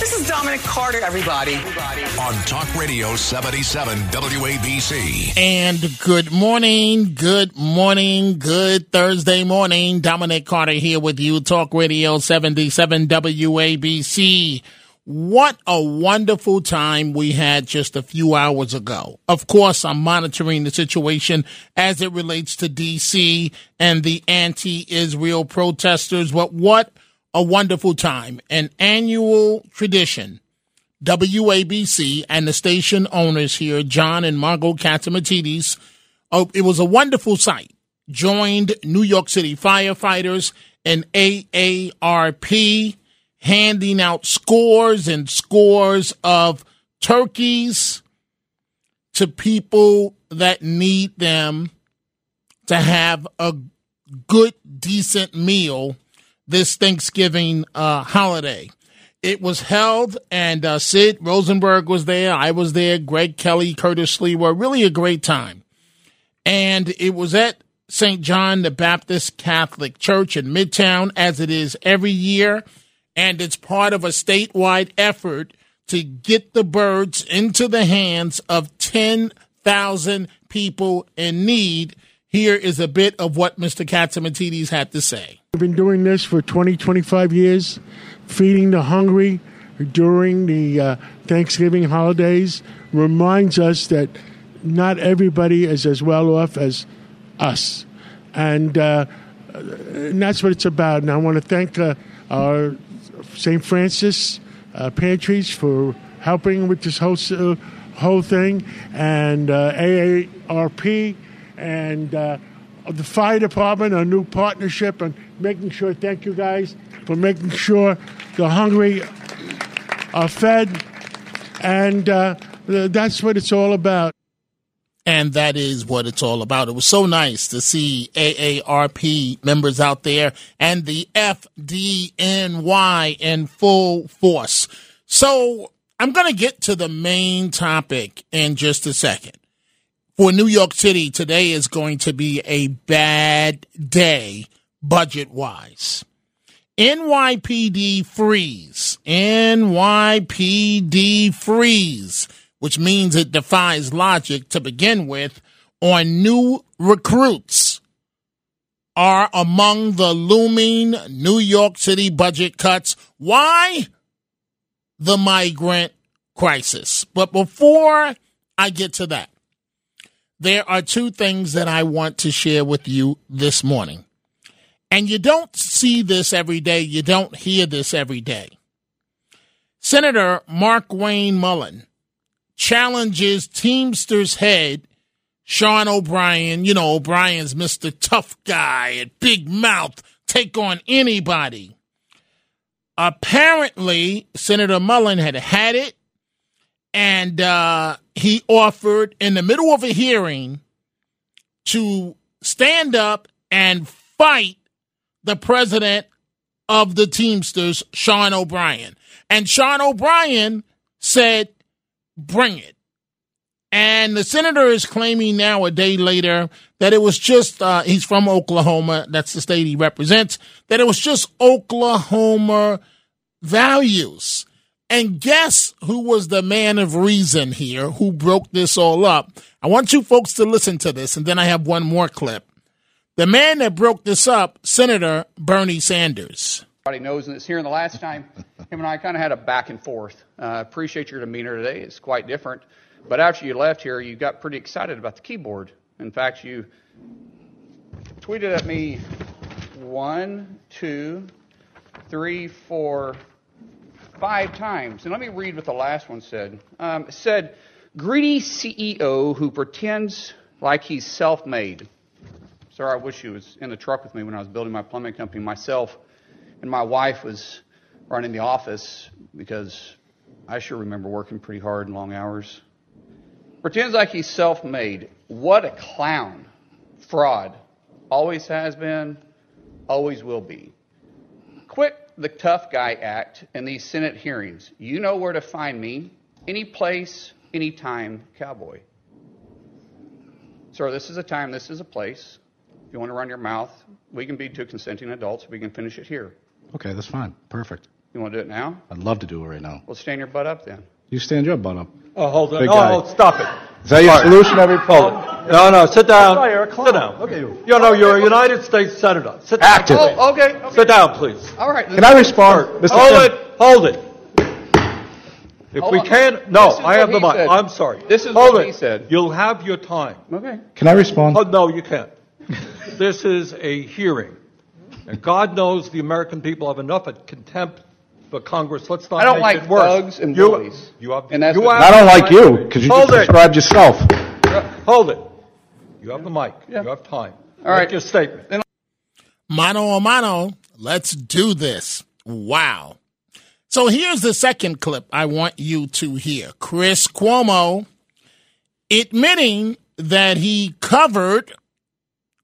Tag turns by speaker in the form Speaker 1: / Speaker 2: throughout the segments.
Speaker 1: This is Dominic Carter, everybody.
Speaker 2: On Talk Radio 77 WABC.
Speaker 3: And good morning, good morning, good Thursday morning. Dominic Carter here with you, Talk Radio 77 WABC. What a wonderful time we had just a few hours ago. Of course, I'm monitoring the situation as it relates to DC and the anti Israel protesters, but what a wonderful time. An annual tradition. WABC and the station owners here, John and Margot Catsimatidis, oh, it was a wonderful sight. Joined New York City firefighters and AARP handing out scores and scores of turkeys to people that need them to have a good, decent meal this Thanksgiving uh, holiday. It was held, and uh, Sid Rosenberg was there. I was there. Greg Kelly, Curtis Sliwa really a great time. And it was at St. John the Baptist Catholic Church in Midtown, as it is every year. And it's part of a statewide effort to get the birds into the hands of 10,000 people in need. Here is a bit of what Mr. Catsimatidis had to say.
Speaker 4: We've been doing this for 20, 25 years, feeding the hungry during the uh, Thanksgiving holidays reminds us that not everybody is as well off as us. And, uh, and that's what it's about. And I want to thank uh, our St. Francis uh, pantries for helping with this whole, uh, whole thing, and uh, AARP, and uh, the fire department, a new partnership, and making sure, thank you guys for making sure the hungry are fed. And uh, that's what it's all about.
Speaker 3: And that is what it's all about. It was so nice to see AARP members out there and the FDNY in full force. So I'm going to get to the main topic in just a second. For New York City, today is going to be a bad day budget wise. NYPD freeze. NYPD freeze, which means it defies logic to begin with, on new recruits are among the looming New York City budget cuts. Why? The migrant crisis. But before I get to that, there are two things that I want to share with you this morning. And you don't see this every day. You don't hear this every day. Senator Markwayne Mullin challenges Teamsters head Sean O'Brien. You know, O'Brien's Mr. Tough Guy and Big Mouth, take on anybody. Apparently, Senator Mullen had had it, and uh, he offered in the middle of a hearing to stand up and fight the president of the Teamsters, Sean O'Brien. And Sean O'Brien said, bring it. And the senator is claiming now, a day later, that it was just, uh, he's from Oklahoma, that's the state he represents, that it was just Oklahoma values. And guess who was the man of reason here who broke this all up? I want you folks to listen to this, and then I have one more clip. The man that broke this up, Senator Bernie Sanders.
Speaker 5: Everybody knows, this here. And the last time, him and I kind of had a back and forth. Uh, appreciate your demeanor today. It's quite different. But after you left here, you got pretty excited about the keyboard. In fact, you tweeted at me one, two, three, four, five times. And let me read what the last one said. Um, it said, greedy CEO who pretends like he's self made. Sir, I wish you was in the truck with me when I was building my plumbing company myself, and my wife was running the office because I sure remember working pretty hard and long hours. Pretends like he's self made. What a clown. Fraud. Always has been, always will be. Quit the tough guy act in these Senate hearings. You know where to find me. Any place, anytime, cowboy. Sir, this is a time, this is a place. If you want to run your mouth, we can be two consenting adults. We can finish it here.
Speaker 6: Okay, that's fine. Perfect.
Speaker 5: You want to do it now?
Speaker 6: I'd love to do it right now.
Speaker 5: Well, stand your butt up then.
Speaker 6: You stand your butt up.
Speaker 7: Oh, hold on.
Speaker 6: Big
Speaker 7: Oh,
Speaker 6: guy.
Speaker 7: oh, stop it.
Speaker 6: Is that your
Speaker 7: Sorry.
Speaker 6: solution every
Speaker 7: Hold it. No, no, sit down. Sit down. Look at you. You know, you're a United States Senator. Sit down.
Speaker 6: Active.
Speaker 5: Oh, okay. okay.
Speaker 7: Sit down, please.
Speaker 5: All right.
Speaker 6: Can I respond? Mr.
Speaker 7: Hold
Speaker 6: Chairman?
Speaker 7: it. Hold it. If
Speaker 5: Hold
Speaker 7: we
Speaker 5: on.
Speaker 7: can't, no,
Speaker 5: This is
Speaker 7: I have the
Speaker 5: he
Speaker 7: mic.
Speaker 5: said.
Speaker 7: I'm sorry.
Speaker 5: This is
Speaker 7: Hold
Speaker 5: what
Speaker 7: it.
Speaker 5: he said.
Speaker 7: You'll have your time.
Speaker 5: Okay.
Speaker 6: Can I respond?
Speaker 7: Oh, no, you can't. this is a hearing. And God knows the American people have enough of contempt for Congress. Let's not
Speaker 5: I don't
Speaker 7: make
Speaker 5: like
Speaker 7: it worse.
Speaker 5: thugs and
Speaker 7: you,
Speaker 5: bullies.
Speaker 7: You have,
Speaker 5: And that's
Speaker 7: you
Speaker 5: the-
Speaker 7: have
Speaker 6: I don't
Speaker 7: the
Speaker 6: like
Speaker 7: mic.
Speaker 6: you because you
Speaker 7: Hold
Speaker 6: just
Speaker 7: it.
Speaker 6: described yourself.
Speaker 7: Hold it. You have the mic.
Speaker 5: Yeah.
Speaker 7: You have time.
Speaker 5: All right.
Speaker 7: Make your statement.
Speaker 3: Mano a mano, let's do this. Wow. So here's the second clip I want you to hear. Chris Cuomo admitting that he covered,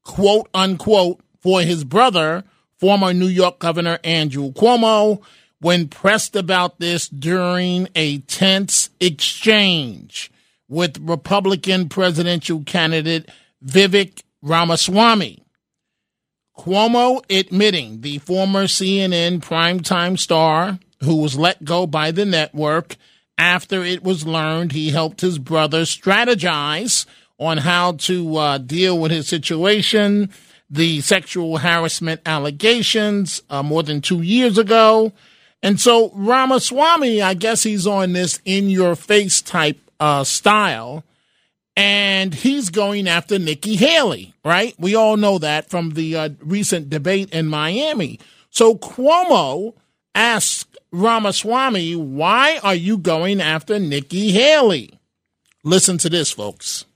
Speaker 3: quote unquote, for his brother, former New York Governor Andrew Cuomo, when pressed about this during a tense exchange with Republican presidential candidate Vivek Ramaswamy. Cuomo admitting the former CNN primetime star who was let go by the network after it was learned he helped his brother strategize on how to uh, deal with his situation, the sexual harassment allegations uh, more than two years ago. And so Ramaswamy, I guess he's on this in your face type uh, style and he's going after Nikki Haley, right? We all know that from the uh, recent debate in Miami. So Cuomo asked Ramaswamy, why are you going after Nikki Haley? Listen to this, folks.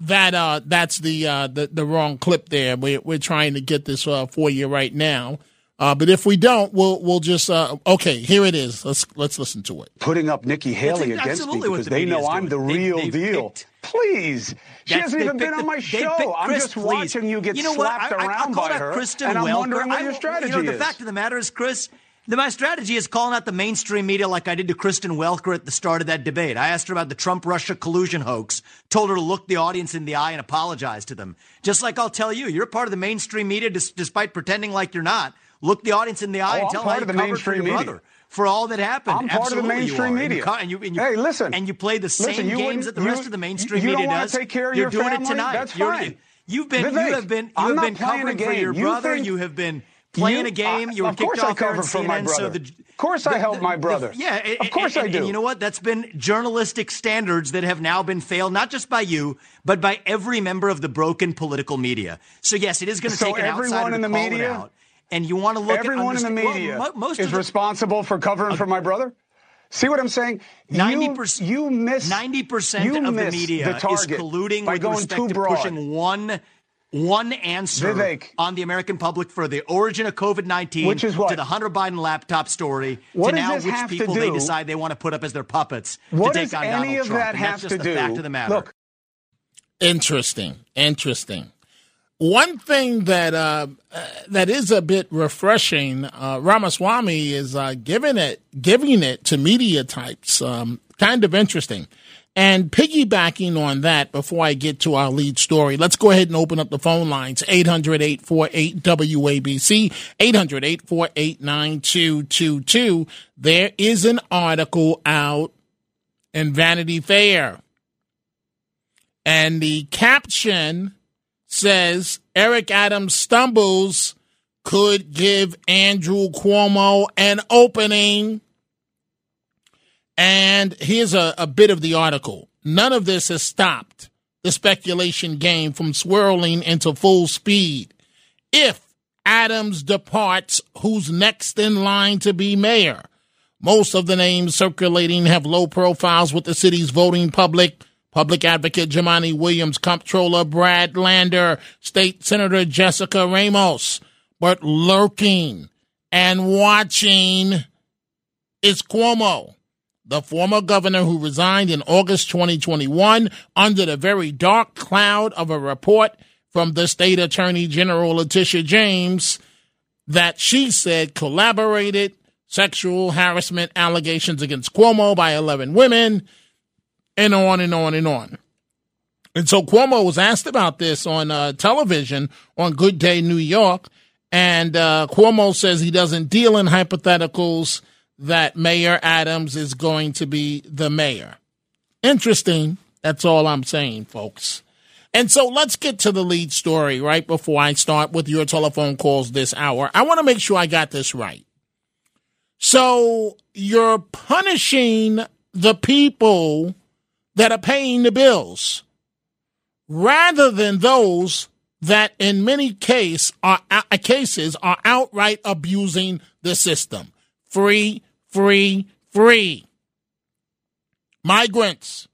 Speaker 3: That uh, that's the uh, the the wrong clip there. We're we're trying to get this uh, for you right now. Uh, but if we don't, we'll we'll just uh, okay. Here it is. Let's let's listen to it.
Speaker 8: putting up Nikki Haley against me
Speaker 9: absolutely
Speaker 8: because
Speaker 9: the
Speaker 8: they know I'm the real
Speaker 9: they've
Speaker 8: deal.
Speaker 9: picked-
Speaker 8: Please, she hasn't even been
Speaker 9: picked
Speaker 8: on my show.
Speaker 9: picked
Speaker 8: I'm just
Speaker 9: please.
Speaker 8: watching you get
Speaker 9: you know
Speaker 8: slapped
Speaker 9: I, I,
Speaker 8: around
Speaker 9: I'll call
Speaker 8: by
Speaker 9: that
Speaker 8: her,
Speaker 9: Kristen
Speaker 8: and I'm
Speaker 9: Welker.
Speaker 8: wondering what
Speaker 9: I
Speaker 8: your strategy
Speaker 9: you know,
Speaker 8: is.
Speaker 9: The fact of the matter is, Chris, the, my strategy is calling out the mainstream media like I did to Kristen Welker at the start of that debate. I asked her about the Trump-Russia collusion hoax, told her to look the audience in the eye and apologize to them. Just like I'll tell you, you're part of the mainstream media dis- despite pretending like you're not. Look the audience in the eye
Speaker 8: Oh,
Speaker 9: and tell
Speaker 8: part
Speaker 9: them
Speaker 8: of
Speaker 9: how
Speaker 8: the
Speaker 9: covered for
Speaker 8: mainstream
Speaker 9: your
Speaker 8: media.
Speaker 9: brother. For all that happened,
Speaker 8: I'm part of the
Speaker 9: you
Speaker 8: mainstream
Speaker 9: you
Speaker 8: media.
Speaker 9: And you, and you,
Speaker 8: Hey, listen.
Speaker 9: And you play the same
Speaker 8: you
Speaker 9: games that the rest of the mainstream
Speaker 8: you
Speaker 9: media does.
Speaker 8: take care of
Speaker 9: You're
Speaker 8: your
Speaker 9: doing
Speaker 8: family?
Speaker 9: it tonight.
Speaker 8: That's
Speaker 9: You're-
Speaker 8: fine.
Speaker 9: You've been,
Speaker 8: Vivek,
Speaker 9: you have been, you
Speaker 8: I'm
Speaker 9: have been covering for your
Speaker 8: You
Speaker 9: brother.
Speaker 8: think-
Speaker 9: you have been playing
Speaker 8: You-
Speaker 9: a game.
Speaker 8: I-
Speaker 9: You were
Speaker 8: of
Speaker 9: kicked
Speaker 8: course I
Speaker 9: off air
Speaker 8: cover
Speaker 9: on
Speaker 8: for my
Speaker 9: CNN. So
Speaker 8: brother.
Speaker 9: the,
Speaker 8: Of course I
Speaker 9: the-
Speaker 8: help
Speaker 9: the-
Speaker 8: my
Speaker 9: the-
Speaker 8: brother.
Speaker 9: yeah,
Speaker 8: Of course
Speaker 9: and,
Speaker 8: I do.
Speaker 9: And you know what? That's been journalistic standards that have now been failed, not just by you, but by every member of the broken political media. So yes, it is going to
Speaker 8: So
Speaker 9: take an
Speaker 8: everyone
Speaker 9: outsider
Speaker 8: in
Speaker 9: to
Speaker 8: the
Speaker 9: call it
Speaker 8: media-
Speaker 9: out. And you want to look
Speaker 8: Everyone
Speaker 9: at
Speaker 8: in the media
Speaker 9: well, most
Speaker 8: is
Speaker 9: the,
Speaker 8: responsible for covering for my brother. See what I'm saying?
Speaker 9: Ninety
Speaker 8: You-
Speaker 9: percent.
Speaker 8: You miss.
Speaker 9: Ninety percent of the media
Speaker 8: the
Speaker 9: is colluding with respect to
Speaker 8: broad.
Speaker 9: pushing one one answer
Speaker 8: Vivek.
Speaker 9: on the American public for the origin of COVID nineteen,
Speaker 8: Which is what?
Speaker 9: to the Hunter Biden laptop story,
Speaker 8: What
Speaker 9: to now which people they decide they want to put up as their puppets
Speaker 8: What
Speaker 9: to take on
Speaker 8: any
Speaker 9: Donald
Speaker 8: of
Speaker 9: Trump.
Speaker 8: that
Speaker 9: and that's
Speaker 8: have
Speaker 9: just
Speaker 8: to
Speaker 9: the
Speaker 8: do?
Speaker 9: fact of the matter.
Speaker 8: Look,
Speaker 3: Interesting. Interesting. One thing that uh, uh, that is a bit refreshing, uh, Ramaswamy is uh, giving it giving it to media types. Um, kind of interesting. And piggybacking on that, before I get to our lead story, let's go ahead and open up the phone lines 800 848 WABC, 800 848 9222. There is an article out in Vanity Fair. And the caption says Eric Adams stumbles could give Andrew Cuomo an opening. And here's a, a bit of the article. None of this has stopped the speculation game from swirling into full speed. If Adams departs, who's next in line to be mayor? Most of the names circulating have low profiles with the city's voting public. Public Advocate Jumaane Williams, Comptroller Brad Lander, State Senator Jessica Ramos. But lurking and watching is Cuomo, the former governor who resigned in August 2021 under the very dark cloud of a report from the state attorney general Letitia James that she said collaborated sexual harassment allegations against Cuomo by 11 women, and on and on and on. And so Cuomo was asked about this on uh, television on Good Day New York, and uh, Cuomo says he doesn't deal in hypotheticals that Mayor Adams is going to be the mayor. Interesting. That's all I'm saying, folks. And so let's get to the lead story right before I start with your telephone calls this hour. I want to make sure I got this right. So you're punishing the people that are paying the bills rather than those that in many case are, uh, cases are outright abusing the system. Free, free, free. Migrants.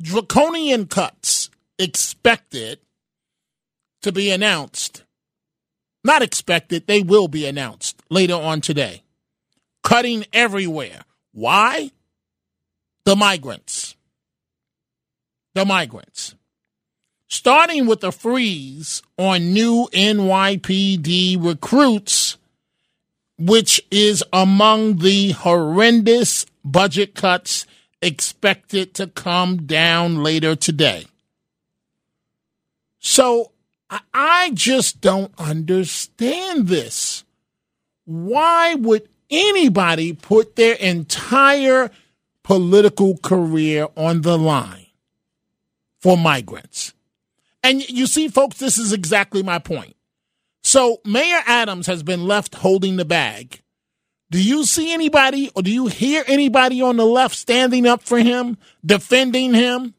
Speaker 3: Draconian cuts expected to be announced not expected, they will be announced later on today. Cutting everywhere. Why? The migrants. The migrants. Starting with a freeze on new NYPD recruits, which is among the horrendous budget cuts expected to come down later today. So I just don't understand this. Why would anybody put their entire political career on the line for migrants? And you see, folks, this is exactly my point. So Mayor Adams has been left holding the bag. Do you see anybody or do you hear anybody on the left standing up for him, defending him?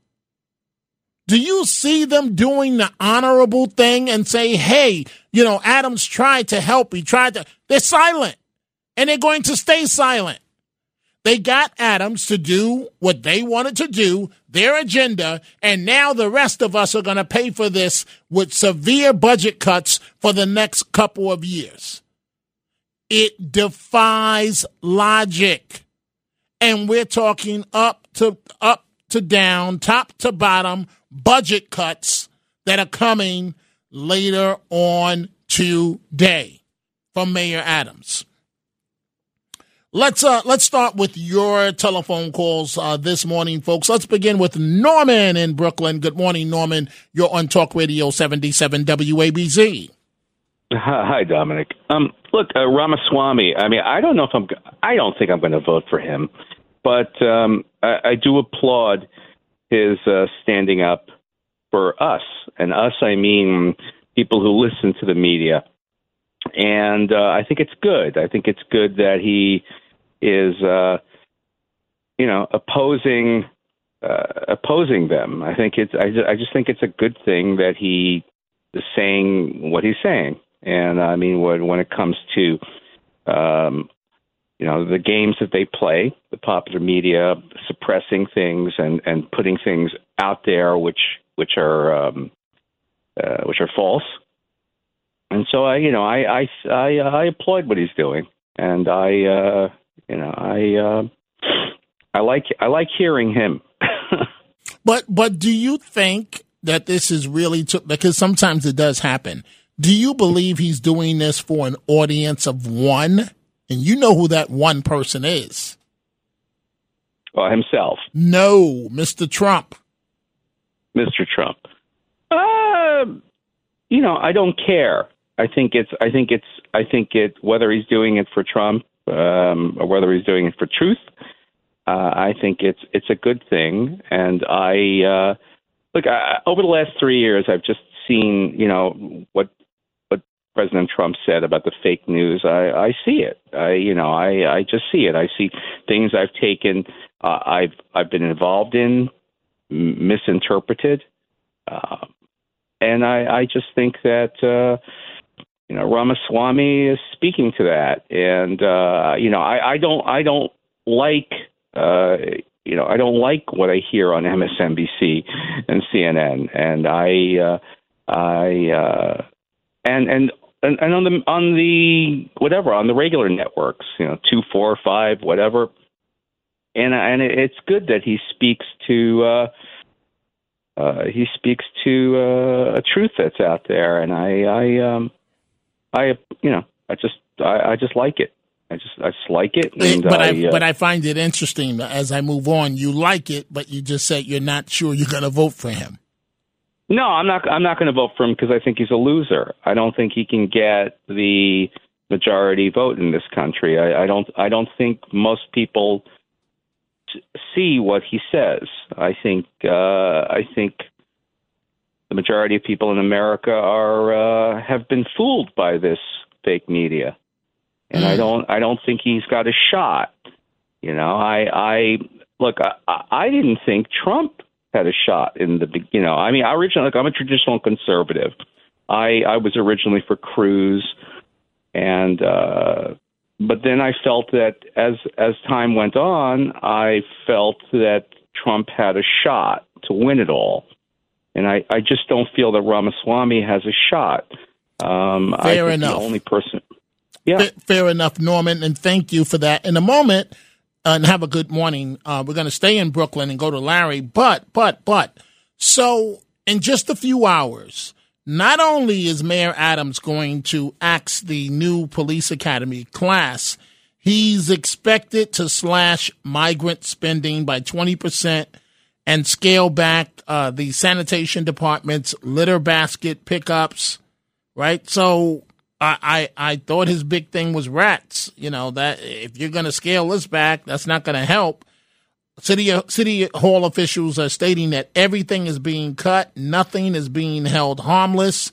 Speaker 3: Do you see them doing the honorable thing and say, hey, you know, Adams tried to help. He tried to. They're silent and they're going to stay silent. They got Adams to do what they wanted to do, their agenda, and now the rest of us are going to pay for this with severe budget cuts for the next couple of years. It defies logic. And we're talking up to up to down, top to bottom, budget cuts that are coming later on today from Mayor Adams. Let's uh, let's start with your telephone calls uh, this morning, folks. Let's begin with Norman in Brooklyn. Good morning, Norman. You're on Talk Radio 77 WABC.
Speaker 10: Hi, Dominic. Um, look, uh, Ramaswamy. I mean, I don't know if I'm. I don't think I'm going to vote for him, but um, I, I do applaud his uh, standing up for us. And us, I mean people who listen to the media. And uh, I think it's good. I think it's good that he is, uh, you know, opposing uh, opposing them. I think it's. I just, I just think it's a good thing that he is saying what he's saying. And I mean, when when it comes to um, you know the games that they play, the popular media suppressing things and and putting things out there which which are um, uh, which are false. And so I, you know, I I I, I applaud what he's doing, and I, uh, you know, I uh, I like I like hearing him.
Speaker 3: but but do you think that this is really to, because sometimes it does happen? Do you believe he's doing this for an audience of one? And you know who that one person is.
Speaker 10: Well, himself.
Speaker 3: No, Mr. Trump.
Speaker 10: Mr. Trump? Uh, you know, I don't care. I think it's. I think it's. I think it. Whether he's doing it for Trump um, or whether he's doing it for truth, uh, I think it's. It's a good thing. And I uh, look I, over the last three years, I've just seen. You know what what President Trump said about the fake news. I, I see it. I you know I I just see it. I see things I've taken. Uh, I've I've been involved in misinterpreted. Uh, and I, I just think that uh, you know Ramaswamy is speaking to that, and uh, you know I, I don't I don't like uh, you know I don't like what I hear on MSNBC and CNN, and I uh, I uh, and and and, on the on the whatever on the regular networks, you know, two, four, five, whatever. And and it's good that he speaks to uh, uh, he speaks to uh, a truth that's out there, and I I um I you know I just I, I just like it. I just I just like it. And
Speaker 3: but I,
Speaker 10: I uh,
Speaker 3: but I find it interesting as I move on. You like it, but you just said you're not sure you're going to vote for him.
Speaker 10: No, I'm not. I'm not going to vote for him because I think he's a loser. I don't think he can get the majority vote in this country. I, I don't. I don't think most people see what he says. I think. Uh, I think the majority of people in America are uh, have been fooled by this fake media, and I don't. I don't think he's got a shot. You know, I. I look. I, I didn't think Trump had a shot in the you know I mean I originally like I'm a traditional conservative. I I was originally for Cruz and uh but then I felt that as as time went on I felt that Trump had a shot to win it all. And I I just don't feel that Ramaswamy has a shot. Um I
Speaker 3: Fair
Speaker 10: think
Speaker 3: enough.
Speaker 10: the only person Yeah.
Speaker 3: Fa- Fair enough, Norman, and thank you for that. In a moment, uh, and have a good morning. Uh, we're going to stay in Brooklyn and go to Larry, but, but, but, so in just a few hours, not only is Mayor Adams going to axe the new police academy class, he's expected to slash migrant spending by 20% and scale back uh, the sanitation department's litter basket pickups, right? So I, I, I thought his big thing was rats. You know that if you're going to scale this back, that's not going to help. City city hall officials are stating that everything is being cut, nothing is being held harmless.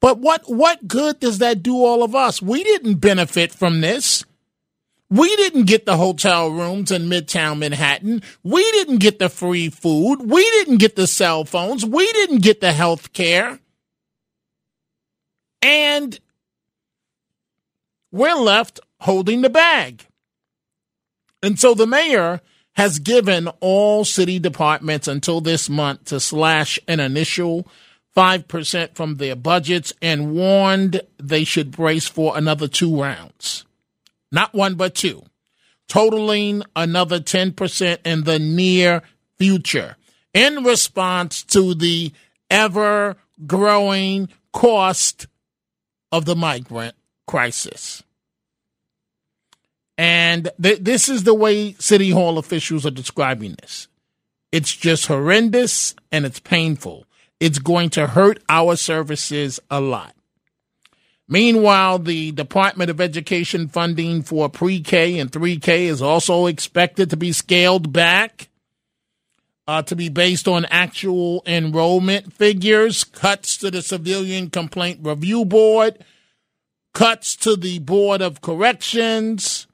Speaker 3: But what what good does that do all of us? We didn't benefit from this. We didn't get the hotel rooms in Midtown Manhattan. We didn't get the free food. We didn't get the cell phones. We didn't get the health care. And we're left holding the bag. And so the mayor has given all city departments until this month to slash an initial 5% from their budgets and warned they should brace for another two rounds. Not one, but two, totaling another 10% in the near future in response to the ever growing cost of the migrant crisis. And th- this is the way City Hall officials are describing this. It's just horrendous and it's painful. It's going to hurt our services a lot. Meanwhile, the Department of Education funding for pre K and 3K is also expected to be scaled back uh, to be based on actual enrollment figures, cuts to the Civilian Complaint Review Board, cuts to the Board of Corrections.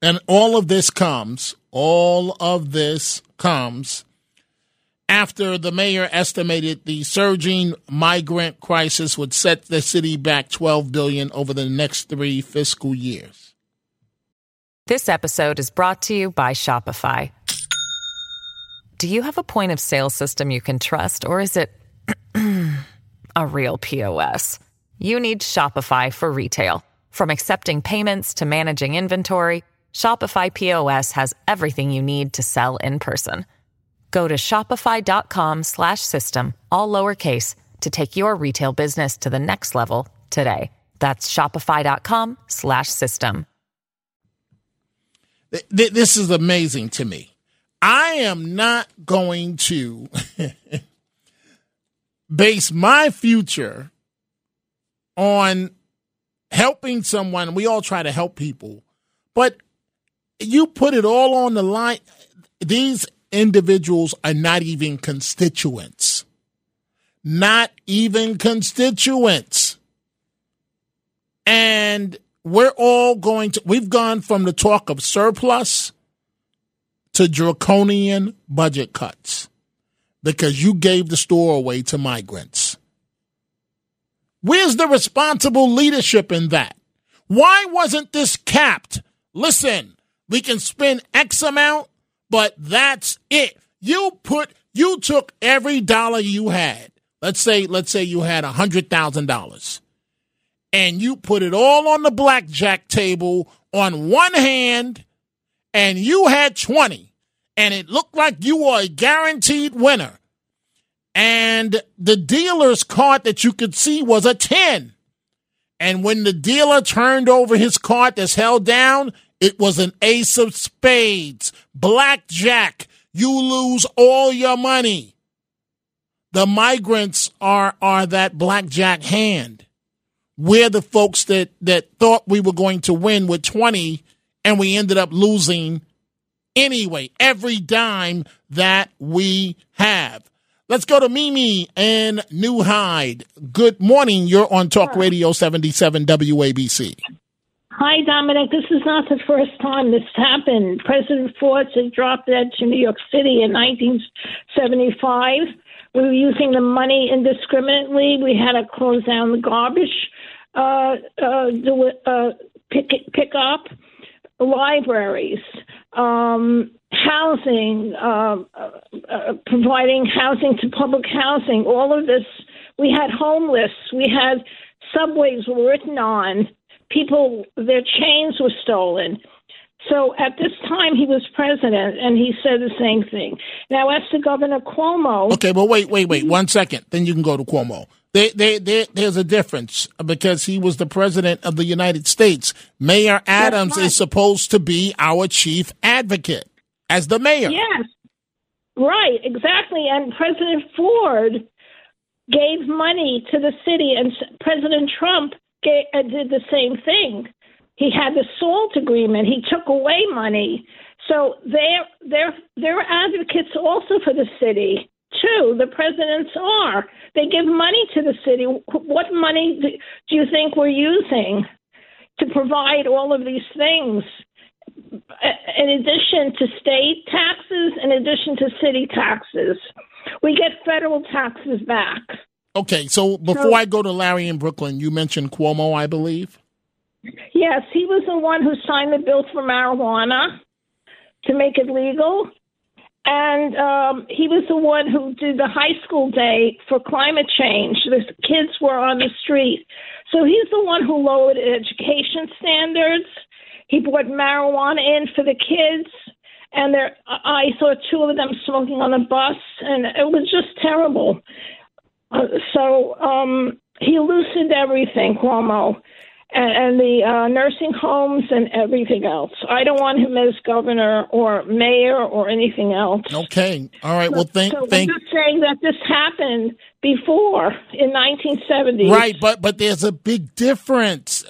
Speaker 3: And all of this comes, all of this comes after the mayor estimated the surging migrant crisis would set the city back 12 billion over the next 3 fiscal years.
Speaker 11: This episode is brought to you by Shopify. Do you have a point of sale system you can trust, or is it a real POS? You need Shopify for retail. From accepting payments to managing inventory, Shopify POS has everything you need to sell in person. Go to shopify.com slash system, all lowercase, to take your retail business to the next level today. That's shopify.com slash system.
Speaker 3: Th- th- This is amazing to me. I am not going to base my future on helping someone. We all try to help people, but you put it all on the line. These individuals are not even constituents. Not even constituents. And we're all going to, we've gone from the talk of surplus to draconian budget cuts because you gave the store away to migrants. Where's the responsible leadership in that? Why wasn't this capped? Listen, we can spend X amount, but that's it. You put you took every dollar you had. Let's say let's say you had a hundred thousand dollars, and you put it all on the blackjack table on one hand, and you had twenty, and it looked like you were a guaranteed winner. And the dealer's card that you could see was a 10. And when the dealer turned over his card that's held down, it was an ace of spades, blackjack. You lose all your money. The migrants are, are that blackjack hand. We're the folks that, that thought we were going to win with 20 and we ended up losing anyway, every dime that we have. Let's go to Mimi and New Hyde. Good morning. You're on Talk Radio 77 WABC.
Speaker 12: Hi, Dominic. This is not the first time this happened. President Ford had dropped dead to New York City in 1975. We were using the money indiscriminately. We had to close down the garbage uh, uh, do, uh, pick, pick up libraries. Um, housing, uh, uh, providing housing to public housing, all of this. We had homeless. We had subways were written on. People, their chains were stolen. So at this time, he was president, and he said the same thing. Now, as to Governor Cuomo,
Speaker 3: okay, but wait, wait, wait, one second. Then you can go to Cuomo. They, they, they, there's a difference because he was the president of the United States. Mayor Adams right. is supposed to be our chief advocate as the mayor.
Speaker 12: Yes, right, exactly. And President Ford gave money to the city, and President Trump uh, Uh, did the same thing. He had the SALT agreement. He took away money. So they're they're they're advocates also for the city too. The presidents are. They give money to the city. What money do you think we're using to provide all of these things? In addition to state taxes, in addition to city taxes, we get federal taxes back.
Speaker 3: Okay, so before so, I go to Larry in Brooklyn, you mentioned Cuomo, I believe.
Speaker 12: Yes, he was the one who signed the bill for marijuana to make it legal. And um, he was the one who did the high school day for climate change. The kids were on the street. So he's the one who lowered education standards. He brought marijuana in for the kids. And there, I saw two of them smoking on a bus, and it was just terrible. So um, he loosened everything, Cuomo and, and the uh, nursing homes and everything else. I don't want him as governor or mayor or anything else.
Speaker 3: Okay. All right. Well, thank.
Speaker 12: So
Speaker 3: thank.
Speaker 12: I'm just saying that this happened before in 1970.
Speaker 3: Right, but but there's a big difference.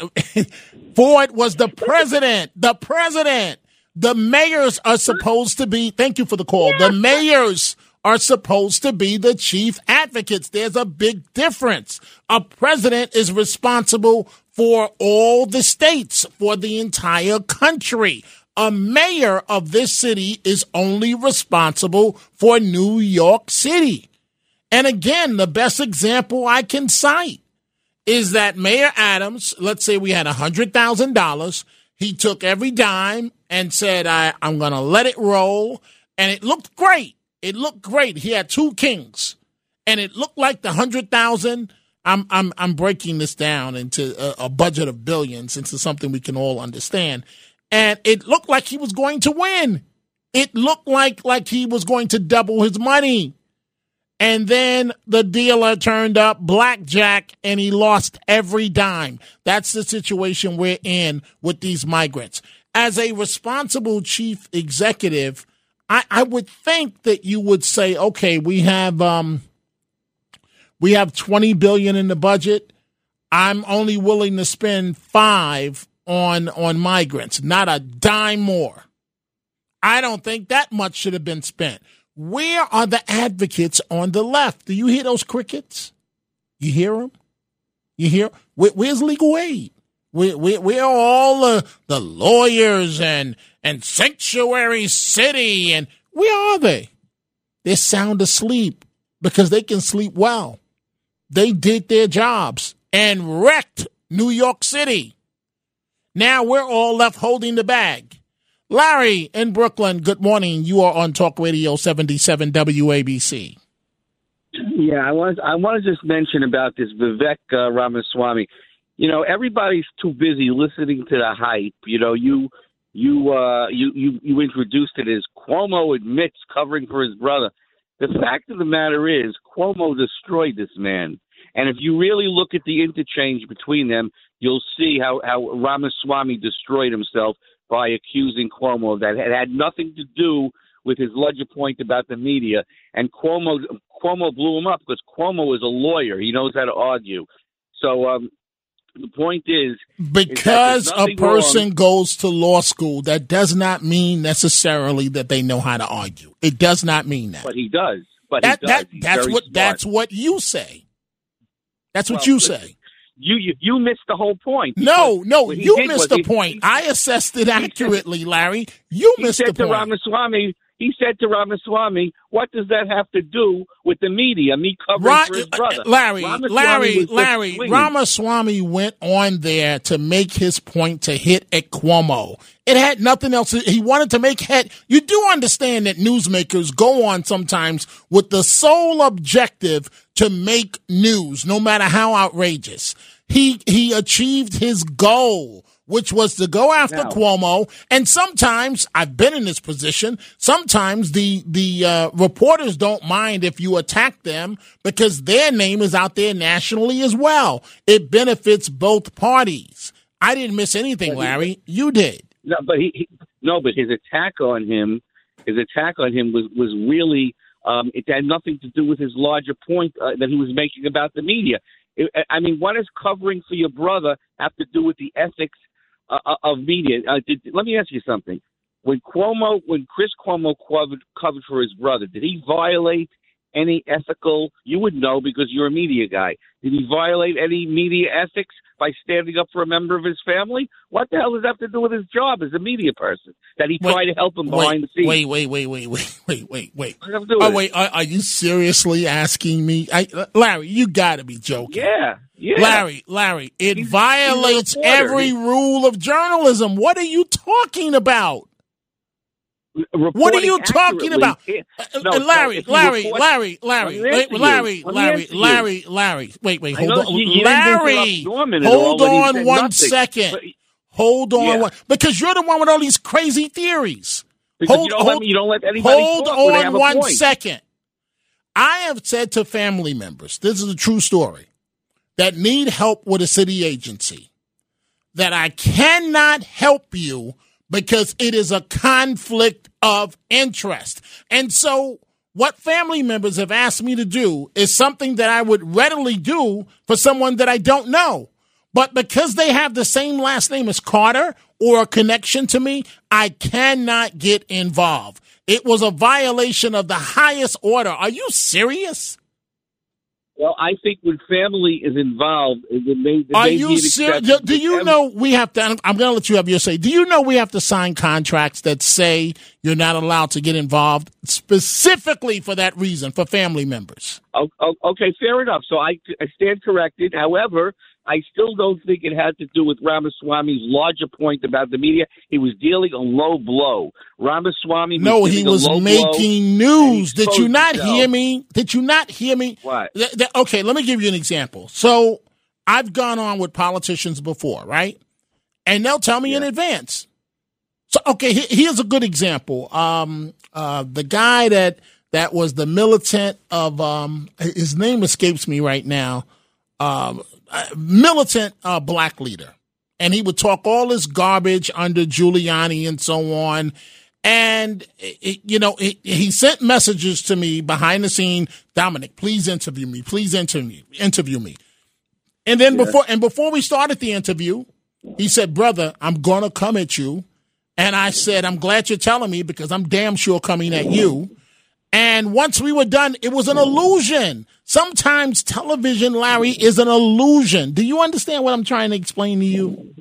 Speaker 3: Ford was the president. The president. The mayors are supposed to be. Thank you for the call. Yeah. The mayors are supposed to be the chief advocates. There's a big difference. A president is responsible for all the states, for the entire country. A mayor of this city is only responsible for New York City. And again, the best example I can cite is that Mayor Adams, let's say we had $100,000. He took every dime and said, I, I'm going to let it roll. And it looked great. It looked great. He had two kings. And it looked like the 100,000 I'm I'm I'm breaking this down into a, a, budget of billions into something we can all understand. And it looked like he was going to win. It looked like like he was going to double his money. And then the dealer turned up blackjack and he lost every dime. That's the situation we're in with these migrants. As a responsible chief executive, I, I would think that you would say, okay, we have um, we have 20 billion in the budget. I'm only willing to spend 5 on on migrants, not a dime more. I don't think that much should have been spent. Where are the advocates on the left? Do you hear those crickets? You hear them? You hear? Where, where's legal aid? We we we're all uh, the lawyers and and sanctuary city and where are they? They're sound asleep because they can sleep well. They did their jobs and wrecked New York City. Now we're all left holding the bag. Larry in Brooklyn, good morning. You are on Talk Radio 77 WABC.
Speaker 13: Yeah, I want I want to just mention about this Vivek uh, Ramaswamy. You know, everybody's too busy listening to the hype. You know, you you uh, you you you introduced it as Cuomo admits covering for his brother. The fact of the matter is, Cuomo destroyed this man. And if you really look at the interchange between them, you'll see how, how Ramaswamy destroyed himself by accusing Cuomo that. It had nothing to do with his ledger point about the media. And Cuomo Cuomo blew him up because Cuomo is a lawyer. He knows how to argue. So um, the point is
Speaker 3: because
Speaker 13: is
Speaker 3: a person
Speaker 13: wrong.
Speaker 3: goes to law school, that does not mean necessarily that they know how to argue. It does not mean that.
Speaker 13: But he does. But
Speaker 3: that,
Speaker 13: he does.
Speaker 3: That, that's what
Speaker 13: smart.
Speaker 3: that's what you say. That's what
Speaker 13: Well,
Speaker 3: you say.
Speaker 13: You, you you missed the whole point.
Speaker 3: No, no, you missed the
Speaker 13: he-
Speaker 3: point. I assessed it accurately, Larry. You
Speaker 13: he
Speaker 3: missed
Speaker 13: said
Speaker 3: the
Speaker 13: to
Speaker 3: point.
Speaker 13: Ramaswamy, he said to Ramaswamy, "What does that have to do with the media? Me covering
Speaker 3: Ra-
Speaker 13: for his
Speaker 3: uh,
Speaker 13: brother."
Speaker 3: Larry,
Speaker 13: Ramaswamy
Speaker 3: Larry, Larry,
Speaker 13: swinging.
Speaker 3: Ramaswamy went on there to make his point to hit at Cuomo. It had nothing else. He wanted to make head. You do understand that newsmakers go on sometimes with the sole objective to make news, no matter how outrageous. He he achieved his goal, which was to go after Cuomo. And sometimes I've been in this position. Sometimes the the uh, reporters don't mind if you attack them because their name is out there nationally as well. It benefits both parties. I didn't miss anything, Larry. You did.
Speaker 13: No, but he, he no, but his attack on him, his attack on him was was really um, it had nothing to do with his larger point uh, that he was making about the media. It, I mean, what does covering for your brother have to do with the ethics uh, uh, of media? Uh, did, let me ask you something. When Cuomo, when Chris Cuomo covered, covered for his brother, did he violate any ethical? You would know because you're a media guy. Did he violate any media ethics by standing up for a member of his family? What the hell does that have to do with his job as a media person? That he tried to help him behind the scenes.
Speaker 3: Wait, wait, wait, wait, wait, wait, wait, wait.
Speaker 13: What does that have to do oh, with
Speaker 3: Oh,
Speaker 13: it?
Speaker 3: wait, are, are you seriously asking me? I, uh, Larry, you got to be joking.
Speaker 13: Yeah, yeah.
Speaker 3: Larry, Larry, it violates
Speaker 13: reporter.
Speaker 3: every rule of journalism. What are you talking about? What are you talking about? Uh,
Speaker 13: no,
Speaker 3: uh,
Speaker 13: no,
Speaker 3: Larry,
Speaker 13: if
Speaker 3: Larry,
Speaker 13: report-
Speaker 3: Larry, Larry, wait. Larry, Larry. Larry, Larry. Wait, wait, hold on,
Speaker 13: you- you
Speaker 3: Larry.
Speaker 13: all
Speaker 3: Hold on one
Speaker 13: nothing.
Speaker 3: second.
Speaker 13: But-
Speaker 3: Hold on,
Speaker 13: Yeah.
Speaker 3: one, because you're the one with all these crazy theories.
Speaker 13: Because
Speaker 3: hold,
Speaker 13: you don't let me- you don't let anybody
Speaker 3: hold
Speaker 13: talk when they
Speaker 3: on one second. I have said to family members, this is a true story, that need help with a city agency, that I cannot help you because it is a conflict of interest. And so, what family members have asked me to do is something that I would readily do for someone that I don't know. But because they have the same last name as Carter or a connection to me, I cannot get involved. It was a violation of the highest order. Are you serious?
Speaker 13: Well, I think when family is involved, make, it
Speaker 3: Are you serious? Do you know we have to? I'm going to let you have your say. Do you know we have to sign contracts that say you're not allowed to get involved specifically for that reason for family members?
Speaker 13: Oh, oh, okay, fair enough. So I, I stand corrected. However, I still don't think it had to do with Ramaswamy's larger point about the media. He was dealing a low blow. Ramaswamy was
Speaker 3: No, he was making news. Did you not
Speaker 13: himself.
Speaker 3: hear me? Did you not hear me?
Speaker 13: What?
Speaker 3: Th- th- okay, let me give you an example. So I've gone on with politicians before, right? And they'll tell me in advance. So okay, he- here's a good example. Um, uh, the guy that that was the militant of um, his name escapes me right now. Um, militant uh, black leader, and he would talk all this garbage under Giuliani and so on. And it, you know, it, he sent messages to me behind the scene. Dominic, please interview me. Please interview interview me. And then before and before we started the interview, he said, "Brother, I'm gonna come at you." And I said, "I'm glad you're telling me because I'm damn sure coming at you." And once we were done, it was an illusion. Sometimes television, Larry, is an illusion. Do you understand what I'm trying to explain to you?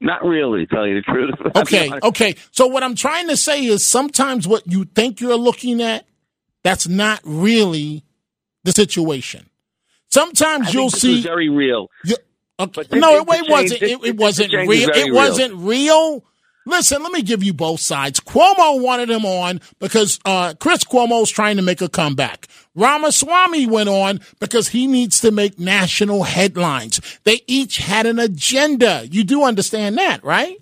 Speaker 13: Not really, to tell you the truth.
Speaker 3: Okay, okay. So what I'm trying to say is sometimes what you think you're looking at, that's not really the situation. Sometimes you'll see
Speaker 13: very real.
Speaker 3: You, okay. No, it, it wasn't. It, it wasn't real. It wasn't real. Listen, let me give you both sides. Cuomo wanted him on because uh, Chris Cuomo's trying to make a comeback. Ramaswamy went on because he needs to make national headlines. They each had an agenda. You do understand that, right?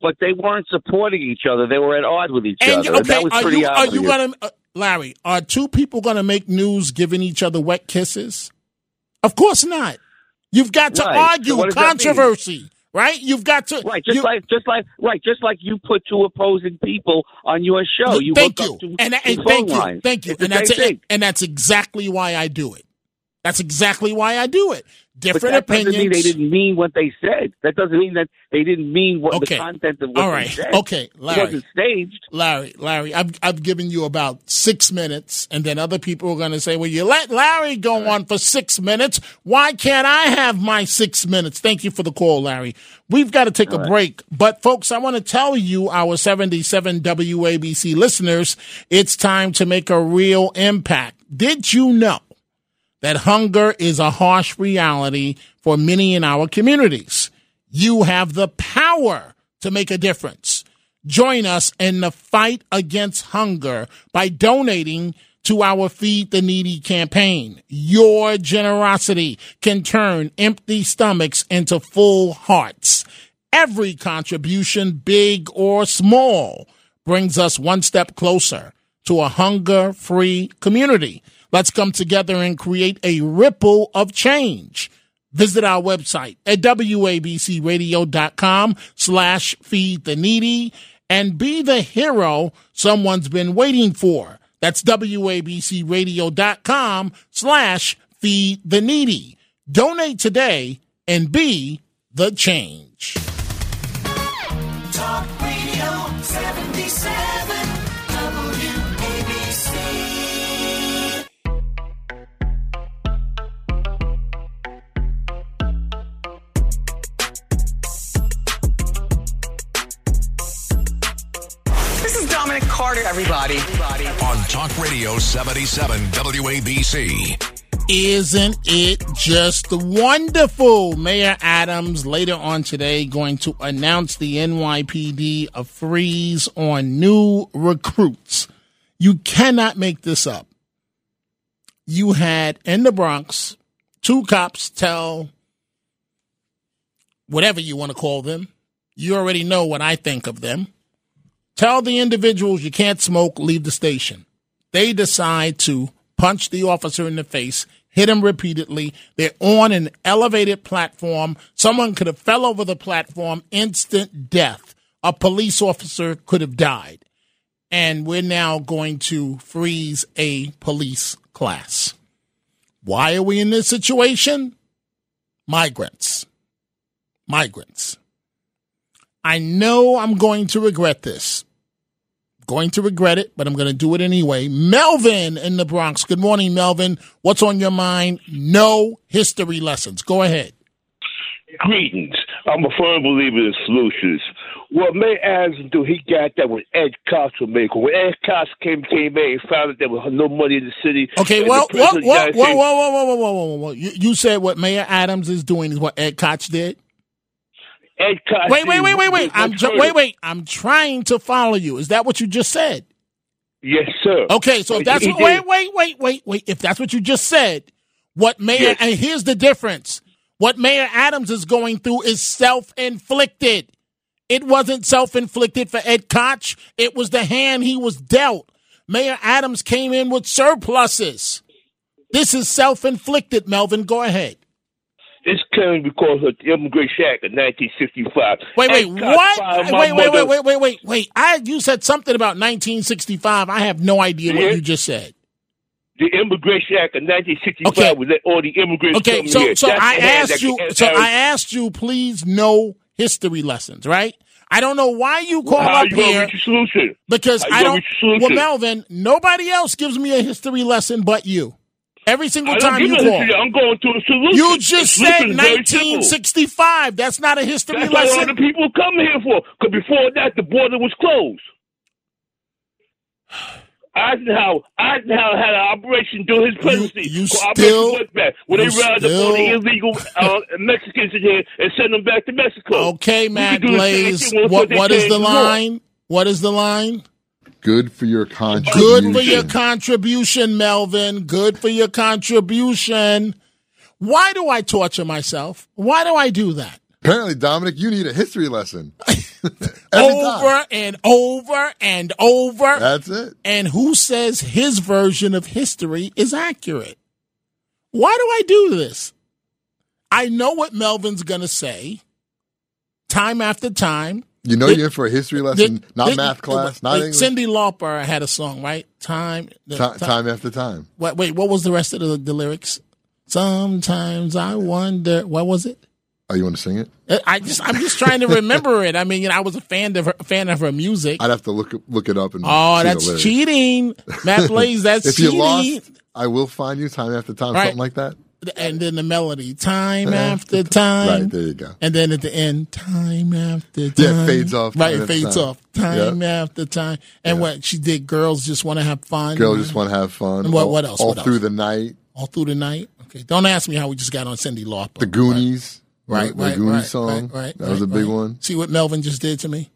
Speaker 13: But they weren't supporting each other. They were at odds with each
Speaker 3: And
Speaker 13: other.
Speaker 3: okay,
Speaker 13: that was
Speaker 3: are
Speaker 13: pretty
Speaker 3: you are you gonna uh, Larry? Are two people gonna make news giving each other wet kisses? Of course not. You've got to
Speaker 13: Right.
Speaker 3: Argue
Speaker 13: what does that mean?
Speaker 3: controversy, right? You've got to
Speaker 13: Right, just like just like right, just like you put two opposing people on your show. You
Speaker 3: thank you, and, and thank you,
Speaker 13: lines.
Speaker 3: thank you,
Speaker 13: It's
Speaker 3: and that's
Speaker 13: thing.
Speaker 3: and that's exactly why I do it. That's exactly why I do it. Different
Speaker 13: but that
Speaker 3: opinions.
Speaker 13: doesn't mean they didn't mean what they said. That doesn't mean that they didn't mean what
Speaker 3: Okay.
Speaker 13: the content of what
Speaker 3: All
Speaker 13: they said.
Speaker 3: Okay,
Speaker 13: It
Speaker 3: Larry.
Speaker 13: wasn't staged.
Speaker 3: Larry, Larry, I've I've given you about six minutes, and then other people are going to say, "Well, you let Larry go on for six minutes. Why can't I have my six minutes?" Thank you for the call, Larry. We've got to take a break, but folks, I want to tell you, our seventy-seven WABC listeners, it's time to make a real impact. Did you know? That hunger is a harsh reality for many in our communities. You have the power to make a difference. Join us in the fight against hunger by donating to our Feed the Needy campaign. Your generosity can turn empty stomachs into full hearts. Every contribution, big or small, brings us one step closer to a hunger free community. Let's come together and create a ripple of change. Visit our website at wabcradio.com slash feed the needy and be the hero someone's been waiting for. That's wabcradio.com slash feed the needy. Donate today and be the change.
Speaker 14: Talk Radio 77
Speaker 1: Carter, everybody.
Speaker 2: On Talk Radio 77 WABC.
Speaker 3: Isn't it just wonderful? Mayor Adams later on today going to announce the NYPD a freeze on new recruits. You cannot make this up. You had in the Bronx two cops tell whatever you want to call them. You already know what I think of them. Tell the individuals you can't smoke, leave the station. They decide to punch the officer in the face, hit him repeatedly. They're on an elevated platform. Someone could have fell over the platform, instant death. A police officer could have died. And we're now going to freeze a police class. Why are we in this situation? Migrants. Migrants. I know I'm going to regret this. Going to regret it, but I'm going to do it anyway. Melvin in the Bronx. Good morning, Melvin. What's on your mind? No history lessons. Go ahead.
Speaker 15: Greetings. I'm a firm believer in solutions. What May Adams do, he got that when Ed Koch was making. When Ed Koch came came in he found that there was no money in the city.
Speaker 3: Okay, well, whoa, whoa, whoa, whoa, whoa, whoa, whoa, whoa, whoa, whoa. You, you said what Mayor Adams is doing is what Ed Koch did?
Speaker 15: Ed
Speaker 3: Wait, wait, wait, wait, wait. I'm ju- wait, wait. I'm trying to follow you. Is that what you just said?
Speaker 15: Yes, sir.
Speaker 3: Okay, so if that's what, wait, wait, wait, wait, wait. If that's what you just said, what Mayor
Speaker 15: Yes.
Speaker 3: and here's the difference. What Mayor Adams is going through is self-inflicted. It wasn't self-inflicted for Ed Koch. It was the hand he was dealt. Mayor Adams came in with surpluses. This is self-inflicted, Melvin. Go ahead.
Speaker 15: This came because of the Immigration Act of 1965.
Speaker 3: Wait, wait, what? Wait, wait, wait, wait, wait, wait, wait. I you said something about 1965. I have no idea what you just said.
Speaker 15: The Immigration Act of 1965
Speaker 3: Okay.
Speaker 15: would let all the immigrants
Speaker 3: Okay, so
Speaker 15: here.
Speaker 3: so
Speaker 15: That's
Speaker 3: I asked you so I asked you please no history lessons, right? I don't know why you call
Speaker 15: How
Speaker 3: up
Speaker 15: you
Speaker 3: here
Speaker 15: reach a solution?
Speaker 3: because I don't.
Speaker 15: reach a solution?
Speaker 3: Well, Melvin, nobody else gives me a history lesson but you. Every single time you call.
Speaker 15: history. I'm going to a solution.
Speaker 3: You just said
Speaker 15: is very simple.
Speaker 3: 1965. That's not a history
Speaker 15: That's what all
Speaker 3: lesson.
Speaker 15: the people come here for. Because before that, the border was closed. Eisenhower, Eisenhower had an operation during his presidency.
Speaker 3: you
Speaker 15: called
Speaker 3: still-
Speaker 15: where they
Speaker 3: you
Speaker 15: rounded up all the illegal uh, Mexicans in here and sent them back to Mexico.
Speaker 3: Okay, Matt
Speaker 15: could do the same
Speaker 3: Blaze. What what is the line? What is the line?
Speaker 16: Good for your contribution.
Speaker 3: Good for your contribution, Melvin. Good for your contribution. Why do I torture myself? Why do I do that?
Speaker 16: Apparently, Dominic, you need a history lesson.
Speaker 3: over and over and over.
Speaker 16: That's it.
Speaker 3: And who says his version of history is accurate? Why do I do this? I know what Melvin's going to say time after time.
Speaker 16: You know you're in for a history lesson,
Speaker 3: Did-
Speaker 16: not
Speaker 3: did-
Speaker 16: math class, not English.
Speaker 3: Cyndi Lauper had a song, right? Time. the-
Speaker 16: time after time.
Speaker 3: Wait, wait, what was the rest of the, the lyrics? Sometimes I wonder. What was it?
Speaker 16: Oh, you want to sing it?
Speaker 3: Uh, I just, I'm just trying to remember it. I mean, you know, I was a fan of her, fan of her music.
Speaker 16: I'd have to look look it up and.
Speaker 3: Oh, that's cheating, Matt Blaze. That's
Speaker 16: if
Speaker 3: cheating.
Speaker 16: you lost, I will find you time after time,
Speaker 3: Right.
Speaker 16: something like that.
Speaker 3: And then the melody, time uh-huh. after time.
Speaker 16: Right there, you go.
Speaker 3: And then at the end, time after time.
Speaker 16: Yeah, it fades off
Speaker 3: Right, it fades
Speaker 16: time.
Speaker 3: off. Time after time. And what she did, girls just want to have fun.
Speaker 16: Girls just want to have fun.
Speaker 3: And what-
Speaker 16: all,
Speaker 3: what else?
Speaker 16: All
Speaker 3: What else?
Speaker 16: through the night.
Speaker 3: all through the night. Okay, don't ask me how we just got on Cyndi Lauper.
Speaker 16: The Goonies.
Speaker 3: Right,
Speaker 16: the
Speaker 3: right,
Speaker 16: Goonies
Speaker 3: right,
Speaker 16: song.
Speaker 3: right, right,
Speaker 16: that was a big
Speaker 3: right.
Speaker 16: one.
Speaker 3: See what Melvin just did to me?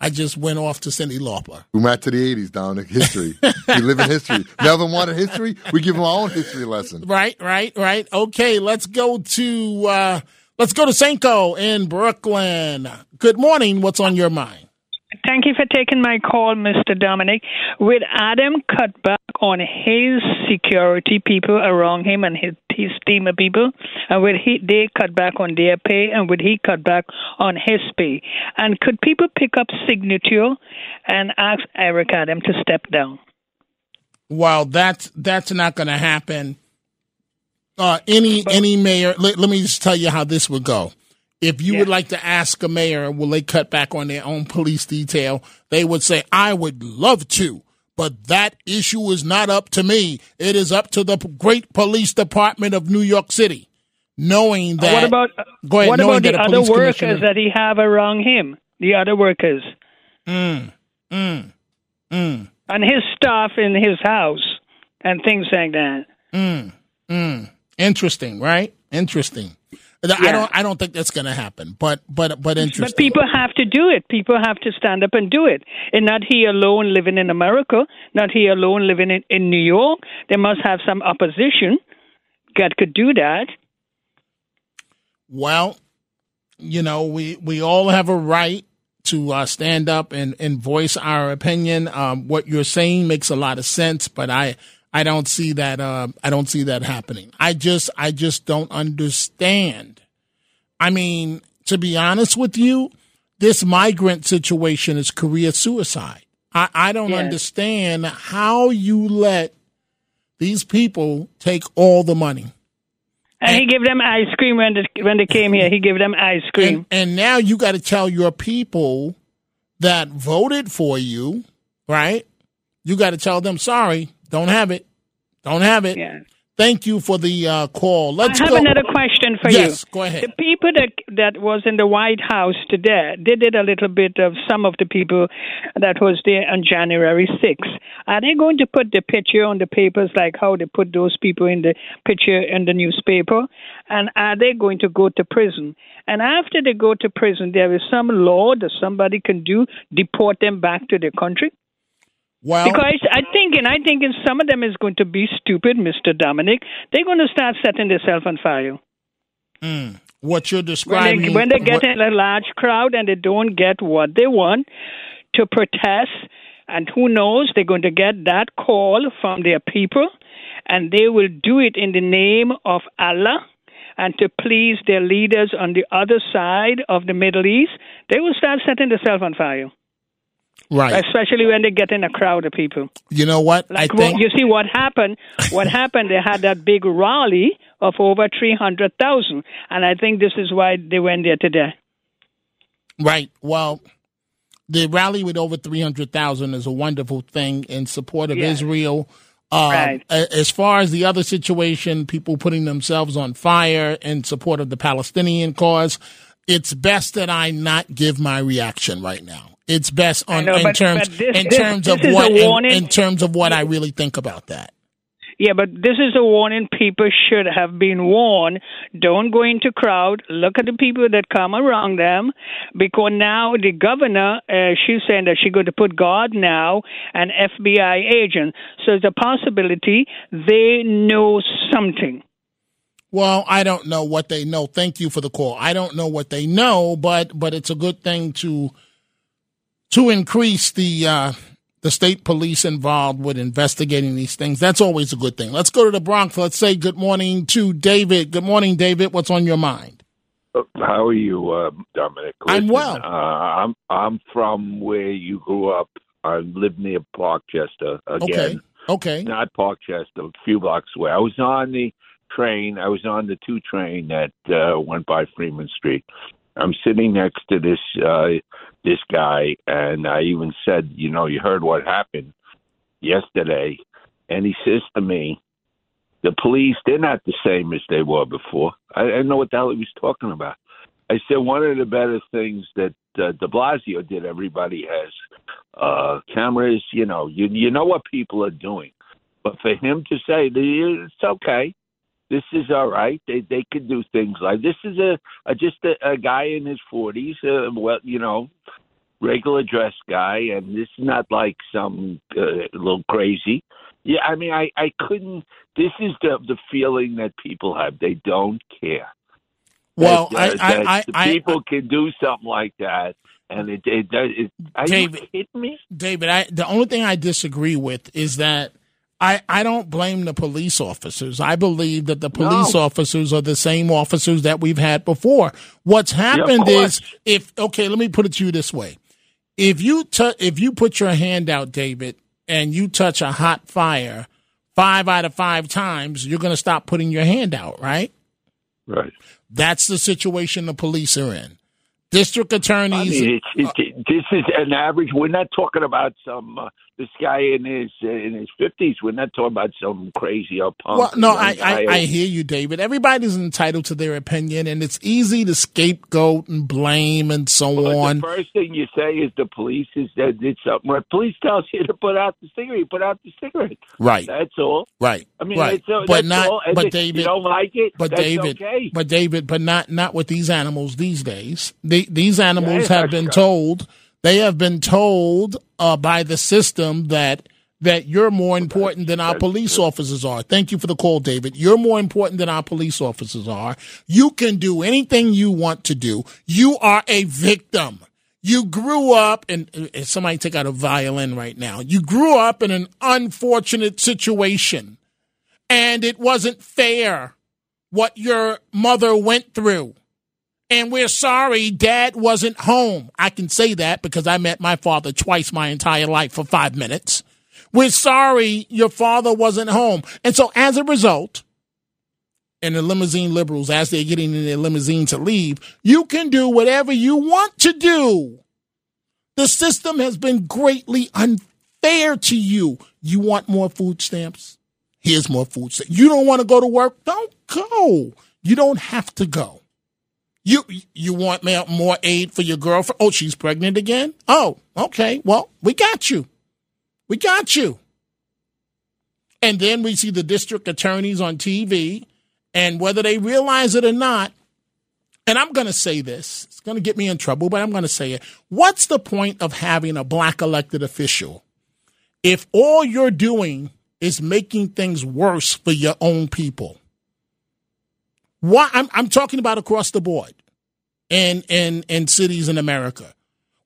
Speaker 3: I just went off to Cyndi Lauper.
Speaker 16: We went to the '80s, Dominic. History. we live in history. Melvin wanted history. We give him our own history lesson.
Speaker 3: Right, right, right. Okay, let's go to uh let's go to Senko in Brooklyn. Good morning. What's on your mind?
Speaker 17: Thank you for taking my call, Mr. Dominic. With Adam cut back on his security people around him and his, his team of people, and would he they cut back on their pay, and would he cut back on his pay? And could people pick up signature and ask Eric Adam to step down?
Speaker 3: Well, that's that's not going to happen. Uh, any any mayor. Let, let me just tell you how this would go. If you would like to ask a mayor, will they cut back on their own police detail? They would say, "I would love to." But that issue is not up to me. It is up to the great police department of New York City. Knowing that,
Speaker 17: what about
Speaker 3: go ahead,
Speaker 17: what about the other workers
Speaker 3: commissioner-
Speaker 17: that he have around him? The other workers
Speaker 3: Mm, mm, mm,
Speaker 17: and his staff in his house and things like that.
Speaker 3: mm, mm. Interesting, right? Interesting. I don't. I don't think that's going to happen. But but but interesting.
Speaker 17: But people have to do it. People have to stand up and do it. And not he alone living in America, not he alone living in, in New York. They must have some opposition that could do that.
Speaker 3: Well, you know, we we all have a right to uh, stand up and, and voice our opinion. Um, what you're saying makes a lot of sense, but I I don't see that uh, I don't see that happening. I just I just don't understand. I mean, to be honest with you, this migrant situation is career suicide. I, I don't
Speaker 17: Yes.
Speaker 3: understand how you let these people take all the money.
Speaker 17: And, he gave them ice cream when they, when they came here. He gave them ice cream.
Speaker 3: And, and now you got to tell your people that voted for you, right? You got to tell them, sorry, don't have it. Don't have it. Yeah. Thank you for the uh, call. Let's
Speaker 17: I have
Speaker 3: go.
Speaker 17: another question for
Speaker 3: yes,
Speaker 17: you.
Speaker 3: Yes, go ahead.
Speaker 17: The people that that was in the White House today, they did a little bit of some of the people that was there on January 6th. Are they going to put the picture on the papers like how they put those people in the picture in the newspaper? And are they going to go to prison? And after they go to prison, there is some law that somebody can do, deport them back to their country?
Speaker 3: Well,
Speaker 17: because I think, and I thinking some of them is going to be stupid, Mister Dominic. They're going to start setting themselves on fire
Speaker 3: Mm, what you're
Speaker 17: when
Speaker 3: describing.
Speaker 17: they when they get
Speaker 3: what-
Speaker 17: in a large crowd and they don't get what they want to protest, and who knows, they're going to get that call from their people, and they will do it in the name of Allah. And to please their leaders on the other side of the Middle East, they will start setting themselves on fire.
Speaker 3: Right.
Speaker 17: Especially when they get in a crowd of people.
Speaker 3: You know what?
Speaker 17: Like
Speaker 3: I think
Speaker 17: you see what happened. What happened? They had that big rally of over three hundred thousand, and I think this is why they went there today.
Speaker 3: Right. Well, the rally with over 300,000 is a wonderful thing in support of
Speaker 17: Yeah.
Speaker 3: Israel. Um,
Speaker 17: Right.
Speaker 3: As far as the other situation, people putting themselves on fire in support of the Palestinian cause, it's best that I not give my reaction right now. It's best on
Speaker 17: know,
Speaker 3: in
Speaker 17: but-
Speaker 3: terms
Speaker 17: but this-
Speaker 3: in
Speaker 17: this-
Speaker 3: terms
Speaker 17: this
Speaker 3: of what in, in terms of what I really think about that.
Speaker 17: Yeah, but this is a warning. People should have been warned. Don't go into crowd. Look at the people that come around them, because now the governor, uh, she's saying that she's going to put guard now and FBI agent. So there's a possibility they know something.
Speaker 3: Well, I don't know what they know. Thank you for the call. I don't know what they know, but but it's a good thing to to increase the uh, the state police involved with investigating these things. That's always a good thing. Let's go to the Bronx. Let's say good morning to David. Good morning, David. What's on your mind?
Speaker 18: How are you, uh, Dominic?
Speaker 3: I'm well.
Speaker 18: Uh, I'm I'm from where you grew up. I live near Parkchester again.
Speaker 3: Okay. Okay.
Speaker 18: Not Parkchester, a few blocks away. I was on the train. I was on the two train that uh, went by Freeman Street. I'm sitting next to this uh, this guy, and I even said, you know, you heard what happened yesterday, and he says to me, the police they're not the same as they were before. I, I didn't know what the hell he was talking about. I said one of the better things that uh, De Blasio did. Everybody has uh, cameras. You know, you you know what people are doing. But for him to say it's okay, this is all right. They they could do things like this. Is a, a just a, a guy in his forties. Uh, well, you know, regular dress guy, and this is not like some uh, little crazy. Yeah, I mean, I I couldn't. This is the the feeling that people have. They don't care.
Speaker 3: Well,
Speaker 18: that,
Speaker 3: I-
Speaker 18: uh,
Speaker 3: I- I- I-
Speaker 18: people can do something like that, and it it does. It, are
Speaker 3: David,
Speaker 18: you kidding me?
Speaker 3: David, I, the only thing I disagree with is that I, I don't blame the police officers. I believe that the police
Speaker 18: No.
Speaker 3: officers are the same officers that we've had before. What's happened
Speaker 18: course.
Speaker 3: is if okay, let me put it to you this way: if you tou if you put your hand out, David, and you touch a hot fire five out of five times, you're going to stop putting your hand out, right?
Speaker 18: Right.
Speaker 3: That's the situation the police are in. District attorneys.
Speaker 18: I mean, it's, it's, this is an average. We're not talking about some uh, this guy in his uh, in his fifties. We're not talking about some crazy or punk.
Speaker 3: Well, no, I, I. I hear you, David. Everybody's entitled to their opinion, and it's easy to scapegoat and blame and so
Speaker 18: But
Speaker 3: on.
Speaker 18: the first thing you say is the police is that did something. Right? Police tells you to put out the cigarette. Put out the cigarette.
Speaker 3: Right.
Speaker 18: That's all.
Speaker 3: Right.
Speaker 18: I mean,
Speaker 3: right.
Speaker 18: it's, uh,
Speaker 3: but
Speaker 18: that's
Speaker 3: not.
Speaker 18: all.
Speaker 3: But
Speaker 18: if
Speaker 3: David,
Speaker 18: you don't like it.
Speaker 3: But
Speaker 18: that's
Speaker 3: David,
Speaker 18: okay.
Speaker 3: but David, but not not with these animals these days. The, these animals
Speaker 18: Yeah,
Speaker 3: have been told. They have been told uh, by the system that that you're more important than our police officers are. Thank you for the call, David. You're more important than our police officers are. You can do anything you want to do. You are a victim. You grew up, and uh, somebody take out a violin right now. You grew up in an unfortunate situation, and it wasn't fair what your mother went through. And we're sorry dad wasn't home. I can say that because I met my father twice my entire life for five minutes. We're sorry your father wasn't home. And so as a result, and the limousine liberals, as they're getting in their limousine to leave, you can do whatever you want to do. The system has been greatly unfair to you. You want more food stamps? Here's more food stamps. You don't want to go to work? Don't go. You don't have to go. You you want more aid for your girlfriend? Oh, she's pregnant again? Oh, okay. Well, we got you. We got you. And then we see the district attorneys on TV, and whether they realize it or not, and I'm going to say this, it's going to get me in trouble, but I'm going to say it. What's the point of having a black elected official if all you're doing is making things worse for your own people? Why I'm I'm talking about across the board in in in cities in America.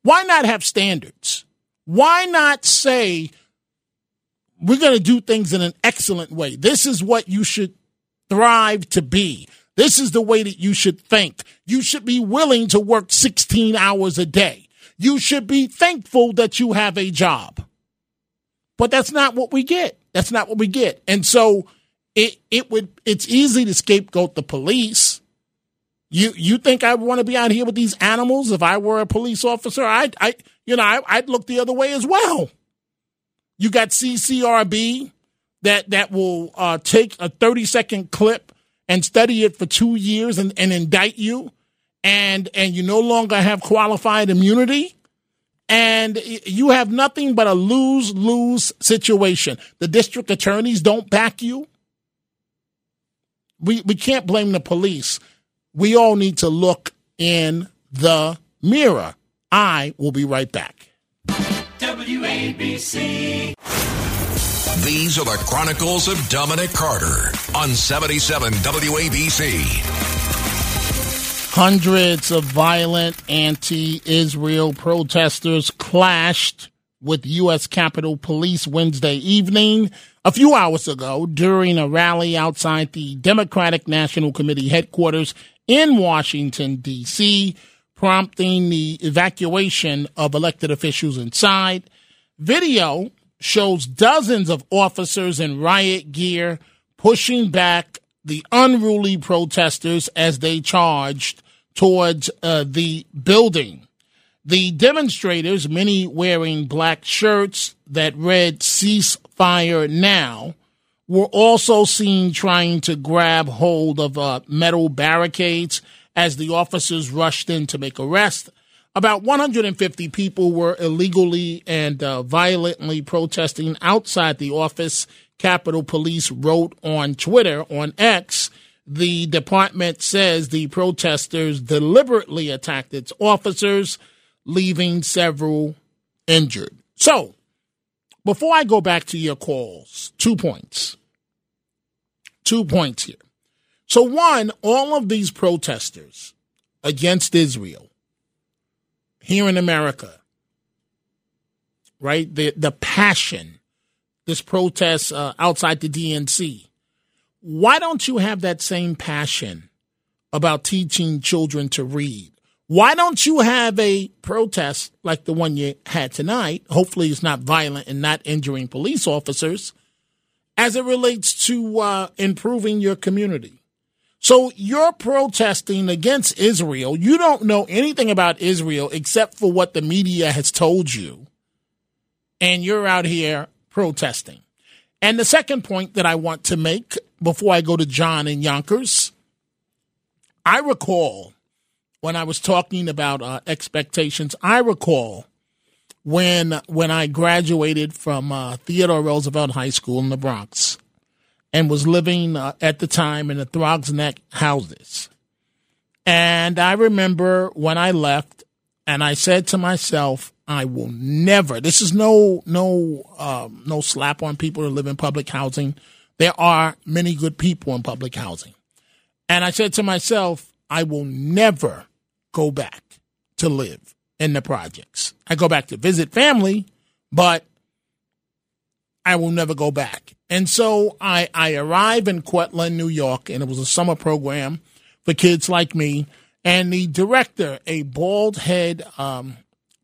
Speaker 3: Why not have standards? Why not say we're going to do things in an excellent way? This is what you should thrive to be. This is the way that you should think. You should be willing to work 16 hours a day. You should be thankful that you have a job. But that's not what we get. That's not what we get. And so it it would it's easy to scapegoat the police You you think I want to be out here with these animals if I were a police officer? I I you know I, I'd look the other way as well. You got CCRB that that will uh, take a thirty second clip and study it for two years and, and indict you, and and you no longer have qualified immunity, and you have nothing but a lose lose situation. The district attorneys don't back you. We we can't blame the police we all need to look in the mirror. I will be right back.
Speaker 2: WABC. These are the Chronicles of Dominic Carter on 77 WABC.
Speaker 3: Hundreds of violent anti Israel protesters clashed with U.S. Capitol Police Wednesday evening a few hours ago during a rally outside the Democratic National Committee headquarters in Washington, D.C., prompting the evacuation of elected officials inside. Video shows dozens of officers in riot gear pushing back the unruly protesters as they charged towards uh, the building. The demonstrators, many wearing black shirts that read ceasefire now, were also seen trying to grab hold of uh, metal barricades as the officers rushed in to make arrests. About 150 people were illegally and uh, violently protesting outside the office. Capitol Police wrote on Twitter, on X, the department says the protesters deliberately attacked its officers, leaving several injured. So, before I go back to your calls, two points two points here. So, one, all of these protesters against Israel here in America, right? The the passion, this protest uh, outside the DNC. Why don't you have that same passion about teaching children to read? Why don't you have a protest like the one you had tonight? Hopefully, it's not violent and not injuring police officers as it relates to uh, improving your community. So you're protesting against Israel. You don't know anything about Israel except for what the media has told you. And you're out here protesting. And the second point that I want to make before I go to John and Yonkers, I recall when I was talking about uh, expectations, I recall when when I graduated from uh, Theodore Roosevelt High School in the Bronx and was living uh, at the time in the Throgs Neck houses. And I remember when I left, and I said to myself, I will never. This is no no um, no slap on people who live in public housing. There are many good people in public housing, and I said to myself, I will never go back to live in the projects. I go back to visit family, but I will never go back. And so I, I arrive in Cortland, New York, and it was a summer program for kids like me. And the director, a bald head um,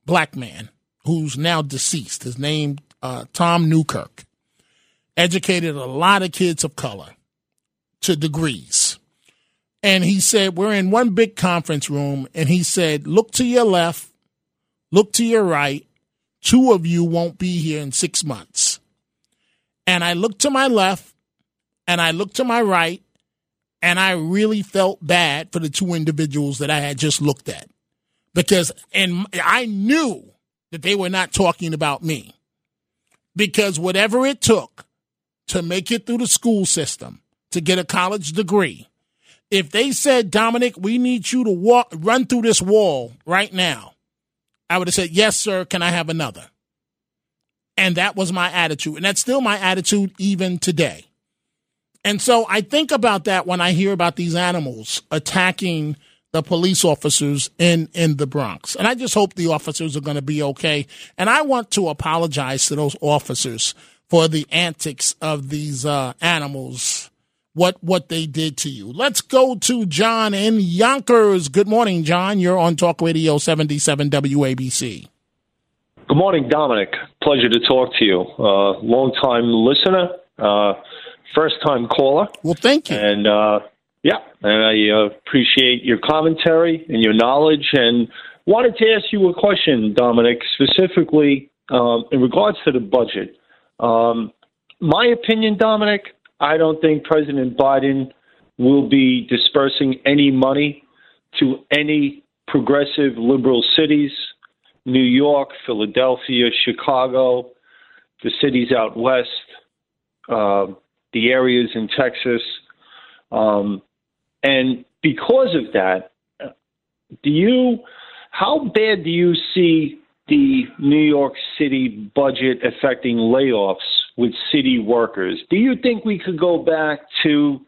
Speaker 3: black man who's now deceased, his name uh, Tom Newkirk, educated a lot of kids of color to degrees. And he said, We're in one big conference room, and he said, Look to your left, Look to your right. Two of you won't be here in six months. And I looked to my left and I looked to my right, and I really felt bad for the two individuals that I had just looked at because, and I knew that they were not talking about me because whatever it took to make it through the school system to get a college degree, if they said, Dominic, we need you to walk, run through this wall right now, I would have said, Yes, sir, can I have another? And that was my attitude. And that's still my attitude even today. And so I think about that when I hear about these animals attacking the police officers in, in the Bronx. And I just hope the officers are going to be okay. And I want to apologize to those officers for the antics of these uh, animals what what they did to you. Let's go to John in Yonkers. Good morning, John. You're on Talk Radio 77 WABC.
Speaker 19: Good morning, Dominic. Pleasure to talk to you. Uh, long time listener, uh, first time caller.
Speaker 3: Well, thank you.
Speaker 19: And uh, Yeah, and I uh, appreciate your commentary and your knowledge, and wanted to ask you a question, Dominic, specifically um, in regards to the budget. Um, my opinion, Dominic, I don't think President Biden will be dispersing any money to any progressive liberal cities New York, Philadelphia, Chicago, the cities out west, uh, the areas in Texas. Um, and because of that, do you, how bad do you see the New York City budget affecting layoffs with city workers? Do you think we could go back to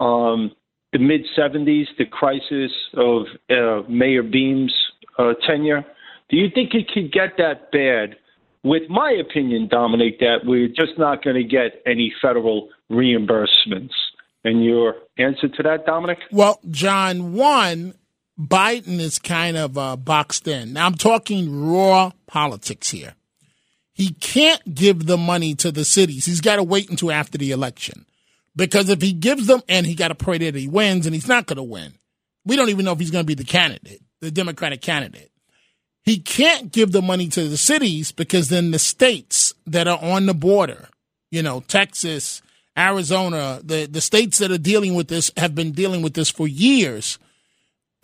Speaker 19: um, the mid 70s, the crisis of uh, Mayor Beame's uh, tenure? Do you think it could get that bad? With my opinion, Dominic, that we're just not going to get any federal reimbursements. And your answer to that, Dominic?
Speaker 3: Well, John, one, Biden is kind of uh, boxed in. Now, I'm talking raw politics here. He can't give the money to the cities. He's got to wait until after the election. Because if he gives them, and he got to pray that he wins, and he's not going to win. We don't even know if he's going to be the candidate, the Democratic candidate. He can't give the money to the cities because then the states that are on the border, you know, Texas, Arizona, the, the states that are dealing with this have been dealing with this for years.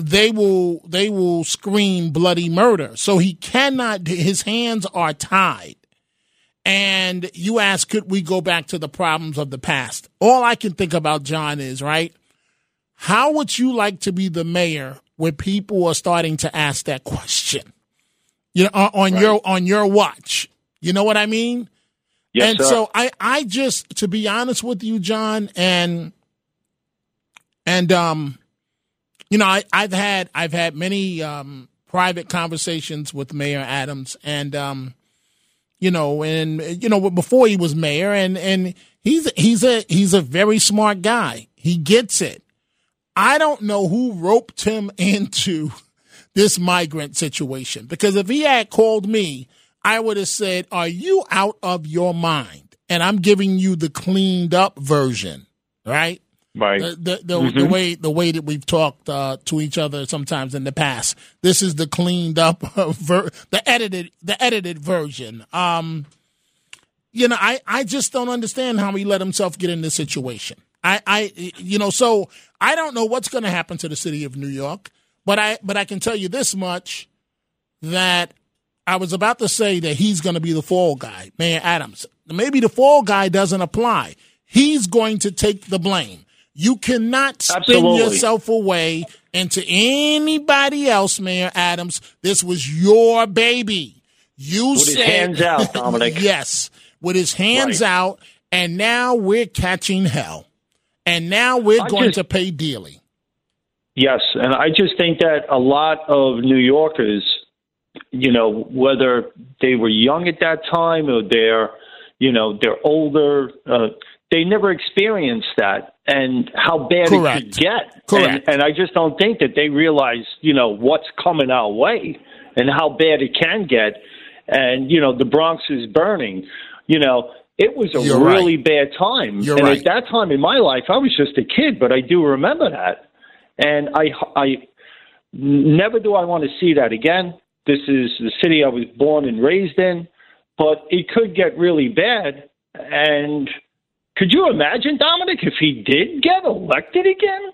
Speaker 3: They will they will scream bloody murder. So he cannot his hands are tied. And you ask, could we go back to the problems of the past? All I can think about, John, is right. How would you like to be the mayor where people are starting to ask that question? You know, on, on right. your on your watch. You know what I mean?
Speaker 19: Yes,
Speaker 3: and
Speaker 19: sir.
Speaker 3: so I, I just, to be honest with you, John, and and um, you know, I, I've had I've had many um private conversations with Mayor Adams, and um, you know, and you know, before he was mayor, and and he's he's a he's a very smart guy. He gets it. I don't know who roped him into this migrant situation because if he had called me, I would have said, "Are you out of your mind?" And I'm giving you the cleaned up version, right?
Speaker 19: Right.
Speaker 3: The the, the,
Speaker 19: Mhm.
Speaker 3: the way the way that we've talked uh, to each other sometimes in the past. This is the cleaned up ver- the edited the edited version. Um, you know, I I just don't understand how he let himself get in this situation. I I you know, so I don't know what's going to happen to the city of New York, but I but I can tell you this much that I was about to say that he's going to be the fall guy, Mayor Adams. Maybe the fall guy doesn't apply. He's going to take the blame. You cannot spin
Speaker 19: Absolutely.
Speaker 3: yourself away into anybody else, Mayor Adams. This was your baby. You
Speaker 19: With his
Speaker 3: said
Speaker 19: hands out, Dominic.
Speaker 3: yes, with his hands
Speaker 19: Right.
Speaker 3: out, and now we're catching hell, and now we're
Speaker 19: I
Speaker 3: going
Speaker 19: just-
Speaker 3: to pay dearly.
Speaker 19: Yes, and I just think that a lot of New Yorkers, you know, whether they were young at that time or they're, you know, they're older, uh, they never experienced that and how bad it could get.
Speaker 3: Correct.
Speaker 19: And, and I just don't think that they realize, you know, what's coming our way and how bad it can get. And you know, the Bronx is burning. You know, it was a
Speaker 3: You're
Speaker 19: really bad time.
Speaker 3: You're
Speaker 19: and
Speaker 3: right.
Speaker 19: at that time in my life, I was just a kid, but I do remember that. And I, I never do I want to see that again. This is the city I was born and raised in, but it could get really bad. And could you imagine, Dominic, if he did get elected again?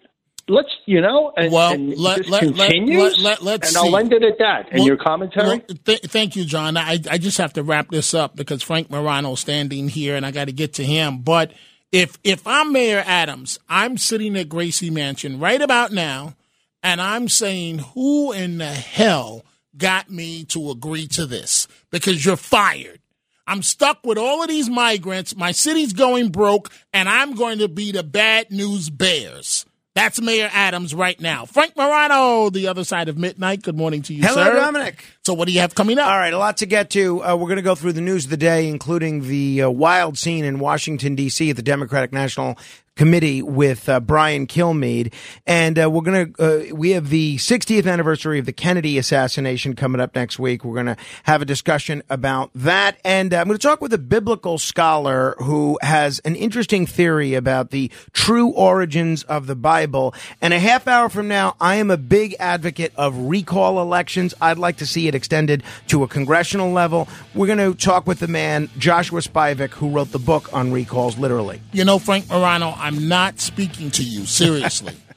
Speaker 19: Let's, you know, and,
Speaker 3: Well,
Speaker 19: and
Speaker 3: let- let-
Speaker 19: continues.
Speaker 3: let- let- let's
Speaker 19: and I'll
Speaker 3: see.
Speaker 19: end it at that. And
Speaker 3: Well-
Speaker 19: your commentary.
Speaker 3: well, th- thank you, John. I, I just have to wrap this up because Frank Morano's standing here and I got to get to him. But if if I'm Mayor Adams, I'm sitting at Gracie Mansion right about now, and I'm saying, who in the hell got me to agree to this? Because you're fired. I'm stuck with all of these migrants. My city's going broke, and I'm going to be the bad news bears. That's Mayor Adams right now. Frank Morano, the other side of midnight. Good morning to you, sir.
Speaker 20: Hello,
Speaker 3: sir.
Speaker 20: Dominic.
Speaker 3: So, what do you have coming up?
Speaker 20: All right, a lot to get to. Uh, we're going to go through the news of the day, including the uh, wild scene in Washington, D.C. at the Democratic National committee with uh, Brian Kilmeade, and uh, we're gonna uh, we have the 60th anniversary of the Kennedy assassination coming up next week. We're gonna have a discussion about that, and uh, I'm going to talk with a biblical scholar who has an interesting theory about the true origins of the Bible. And a half hour from now, I am a big advocate of recall elections. I'd like to see it extended to a congressional level. We're going to talk with the man Joshua Spivak, who wrote the book on recalls, literally.
Speaker 3: You know, Frank Morano, I'm not speaking to you seriously.